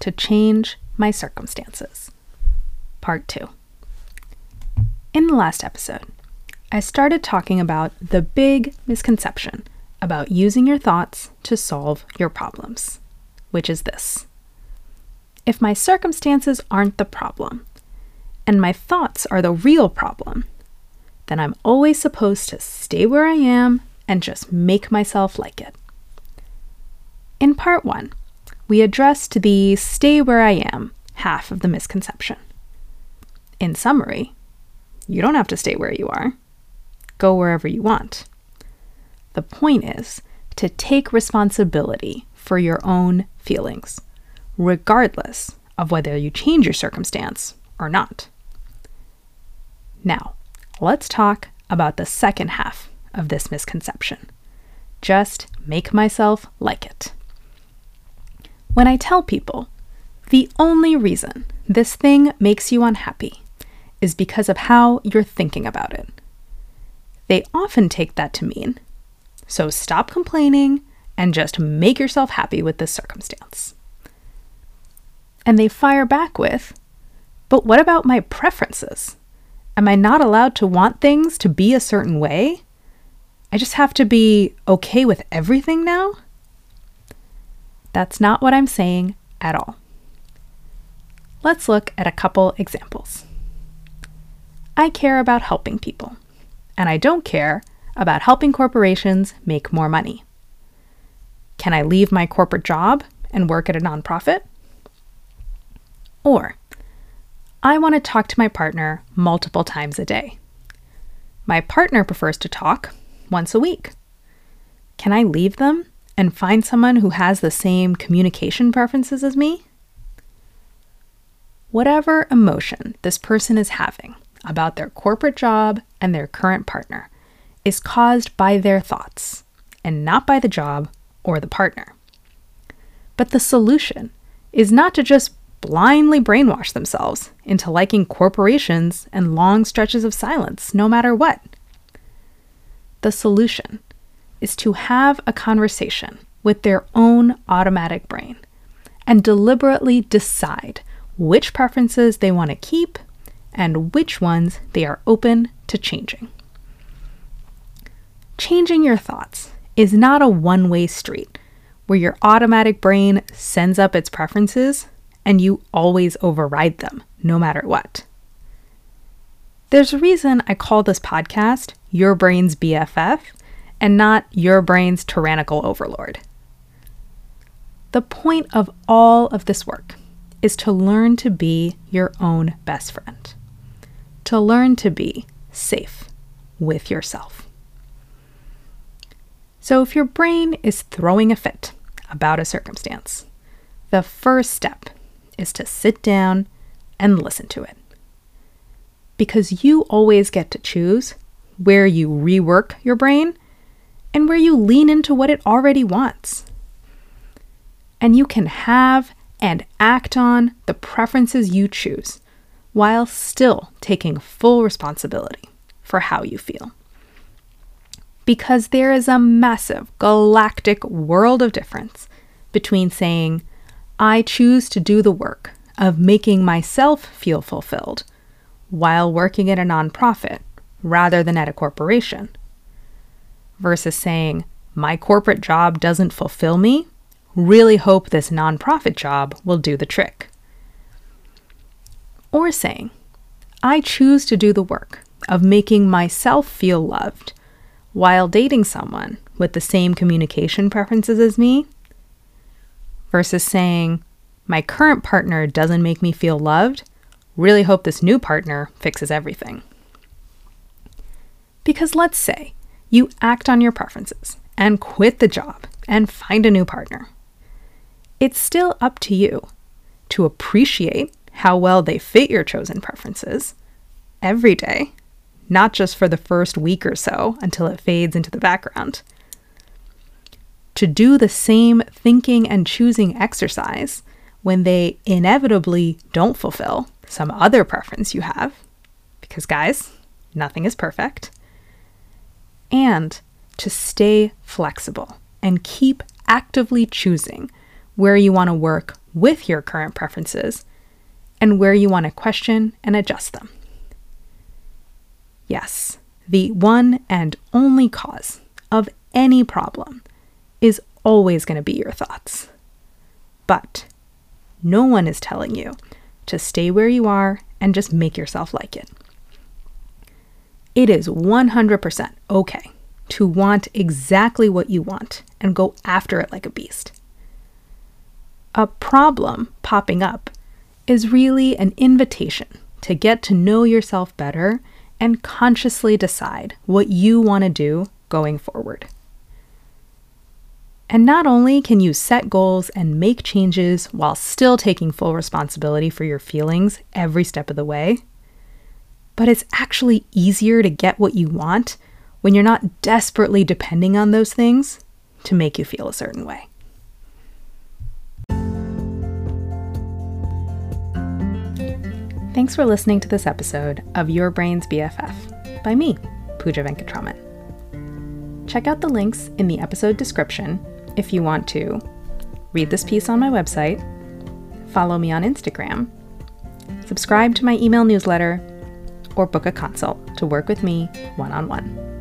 to change my circumstances? Part 2. In the last episode, I started talking about the big misconception about using your thoughts to solve your problems, which is this. If my circumstances aren't the problem, and my thoughts are the real problem, then I'm always supposed to stay where I am and just make myself like it. In part one, we addressed the stay where I am half of the misconception. In summary, you don't have to stay where you are, go wherever you want. The point is to take responsibility for your own feelings, regardless of whether you change your circumstance or not. Now, let's talk about the second half of this misconception. Just make myself like it. When I tell people the only reason this thing makes you unhappy is because of how you're thinking about it, they often take that to mean so stop complaining and just make yourself happy with this circumstance. And they fire back with, but what about my preferences? Am I not allowed to want things to be a certain way? I just have to be okay with everything now? That's not what I'm saying at all. Let's look at a couple examples. I care about helping people, and I don't care about helping corporations make more money. Can I leave my corporate job and work at a nonprofit? Or, I want to talk to my partner multiple times a day. My partner prefers to talk once a week. Can I leave them and find someone who has the same communication preferences as me? Whatever emotion this person is having about their corporate job and their current partner is caused by their thoughts and not by the job or the partner. But the solution is not to just blindly brainwash themselves into liking corporations and long stretches of silence, no matter what. The solution is to have a conversation with their own automatic brain and deliberately decide which preferences they want to keep and which ones they are open to changing. Changing your thoughts is not a one way street where your automatic brain sends up its preferences and you always override them, no matter what. There's a reason I call this podcast Your Brain's BFF and not Your Brain's Tyrannical Overlord. The point of all of this work is to learn to be your own best friend, to learn to be safe with yourself. So, if your brain is throwing a fit about a circumstance, the first step is to sit down and listen to it. Because you always get to choose where you rework your brain and where you lean into what it already wants. And you can have and act on the preferences you choose while still taking full responsibility for how you feel. Because there is a massive galactic world of difference between saying, I choose to do the work of making myself feel fulfilled while working at a nonprofit rather than at a corporation, versus saying, My corporate job doesn't fulfill me really hope this nonprofit job will do the trick. Or saying, I choose to do the work of making myself feel loved while dating someone with the same communication preferences as me, versus saying, my current partner doesn't make me feel loved, really hope this new partner fixes everything. Because let's say you act on your preferences and quit the job and find a new partner it's still up to you to appreciate how well they fit your chosen preferences every day, not just for the first week or so until it fades into the background. To do the same thinking and choosing exercise when they inevitably don't fulfill some other preference you have, because guys, nothing is perfect, and to stay flexible and keep actively choosing where you want to work with your current preferences and where you want to question and adjust them. Yes, the one and only cause of any problem is always going to be your thoughts. But no one is telling you to stay where you are and just make yourself like it. It is 100% okay to want exactly what you want and go after it like a beast. A problem popping up is really an invitation to get to know yourself better and consciously decide what you want to do going forward. And not only can you set goals and make changes while still taking full responsibility for your feelings every step of the way, but it's actually easier to get what you want when you're not desperately depending on those things to make you feel a certain way. Thanks for listening to this episode of Your Brain's BFF by me, Pooja Venkatraman. Check out the links in the episode description if you want to read this piece on my website, follow me on Instagram, subscribe to my email newsletter, or book a consult to work with me one on one.